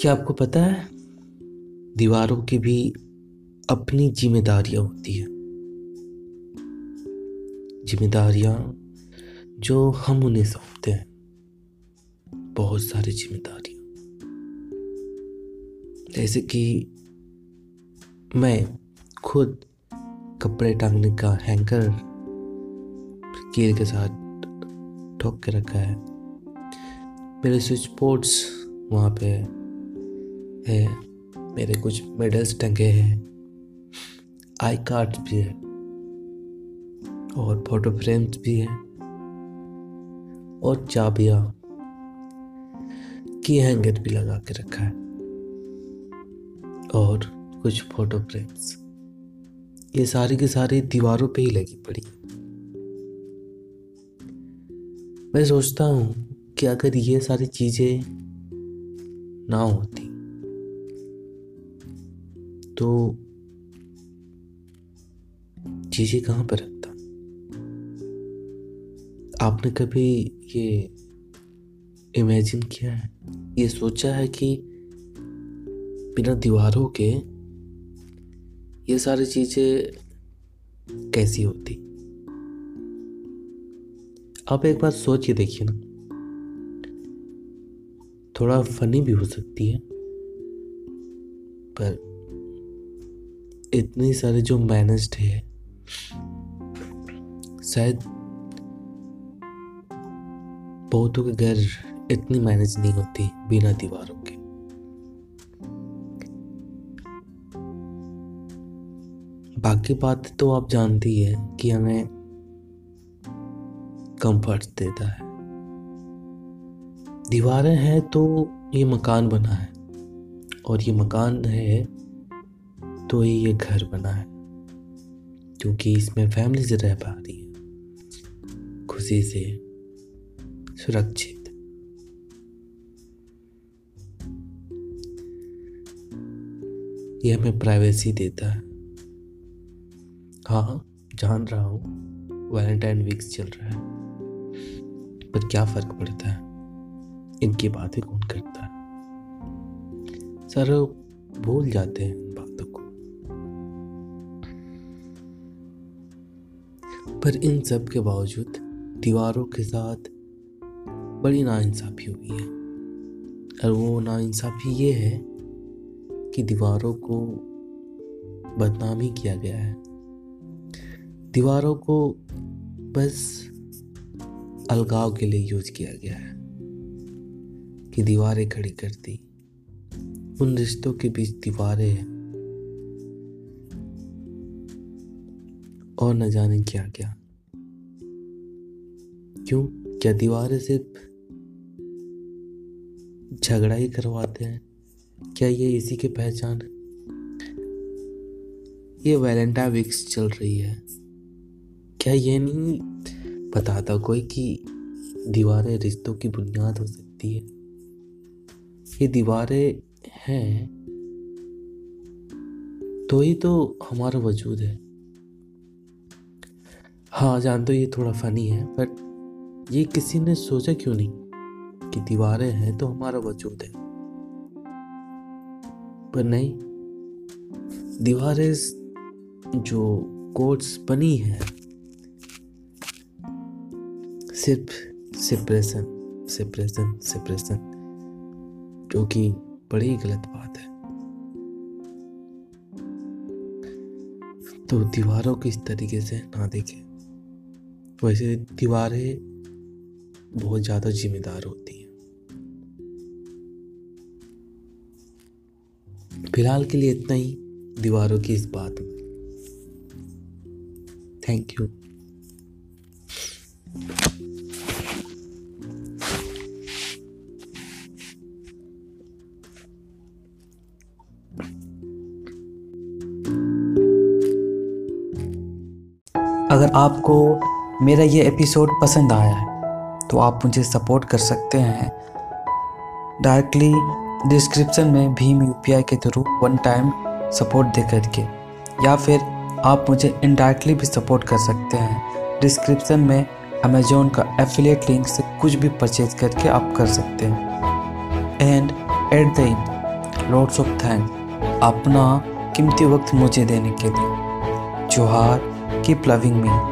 क्या आपको पता है? दीवारों की भी अपनी जिम्मेदारियाँ होती है। जिम्मेदारियाँ जो हम उन्हें सौंपते हैं। बहुत सारी जिम्मेदारियाँ। जैसे कि मैं खुद कपड़े टांगने का हैंगर, कील के साथ ठोक के रखा है। मेरे स्विच बोर्ड्स वहाँ पे है। मेरे कुछ मेडल्स टंगे हैं। आई कार्ड्स भी है। और फ़ोटो फ्रेम्स भी हैं। और चाबियाँ की हैंगर भी लगा के रखा है। और कुछ फ़ोटो फ्रेम्स ये सारी की सारी दीवारों पे ही लगी पड़ी मैं सोचता हूँ कि अगर ये सारी चीज़ें ना होती तो चीज़ें कहाँ पर रखता आपने कभी ये इमेजिन किया है? ये सोचा है कि बिना दीवारों के ये सारी चीज़ें कैसी होती? आप एक बार सोच के देखिए ना। थोड़ा फनी भी हो सकती है, पर इतनी सारे जो मैनेज्ड है, शायद बहुतों के घर इतनी मैनेज नहीं होती बिना दीवारों के। बाकी बात तो आप जानती है कि हमें कंफर्ट देता है। दीवारें हैं तो ये मकान बना है, और ये मकान है तो ही ये घर बना है, क्योंकि इसमें फैमिली से रह पा रही है। खुशी से सुरक्षित। ये हमें प्राइवेसी देता है। हाँ जान रहा हूँ वैलेंटाइन वीक्स चल रहा है, पर क्या फ़र्क पड़ता है? इनकी बातें कौन करता है? सर भूल जाते हैं। पर इन सब के बावजूद दीवारों के साथ बड़ी नाइंसाफ़ी हुई है। और वो नाइंसाफ़ी ये है कि दीवारों को बदनामी किया गया है। दीवारों को बस अलगाव के लिए यूज़ किया गया है कि दीवारें खड़ी कर दी। उन रिश्तों के बीच दीवारें और न जाने क्या क्या। क्यों? क्या दीवारें सिर्फ़ झगड़ा ही करवाते हैं? क्या ये इसी की पहचान ये वैलेंटाइन वीक्स चल रही है। क्या ये नहीं बताता कोई कि दीवारें रिश्तों की बुनियाद हो सकती है? ये दीवारें हैं तो ही तो हमारा वजूद है। हाँ जान तो ये थोड़ा फनी है बट ये किसी ने सोचा क्यों नहीं कि दीवारें हैं तो हमारा वजूद है? पर नहीं, दीवारें जो कोट्स बनी है, सिर्फ़ सिप्रेशन सिप्रेशन सिप्रेशन जो कि बड़ी गलत बात है। तो दीवारों को इस तरीके से ना देखें। वैसे दीवारें बहुत ज़्यादा जिम्मेदार होती हैं। फ़िलहाल के लिए इतना ही, दीवारों की इस बात में। थैंक यू अगर आपको मेरा ये एपिसोड पसंद आया है तो आप मुझे सपोर्ट कर सकते हैं। डायरेक्टली डिस्क्रिप्शन में भीम यूपीआई के थ्रू वन टाइम सपोर्ट दे करके, या फिर आप मुझे इनडायरेक्टली भी सपोर्ट कर सकते हैं। डिस्क्रिप्शन में अमेजोन का एफिलिएट लिंक से कुछ भी परचेज करके आप कर सकते हैं। And at the end loads of thank अपना कीमती वक्त मुझे देने के लिए। जोहार कीप लविंग मी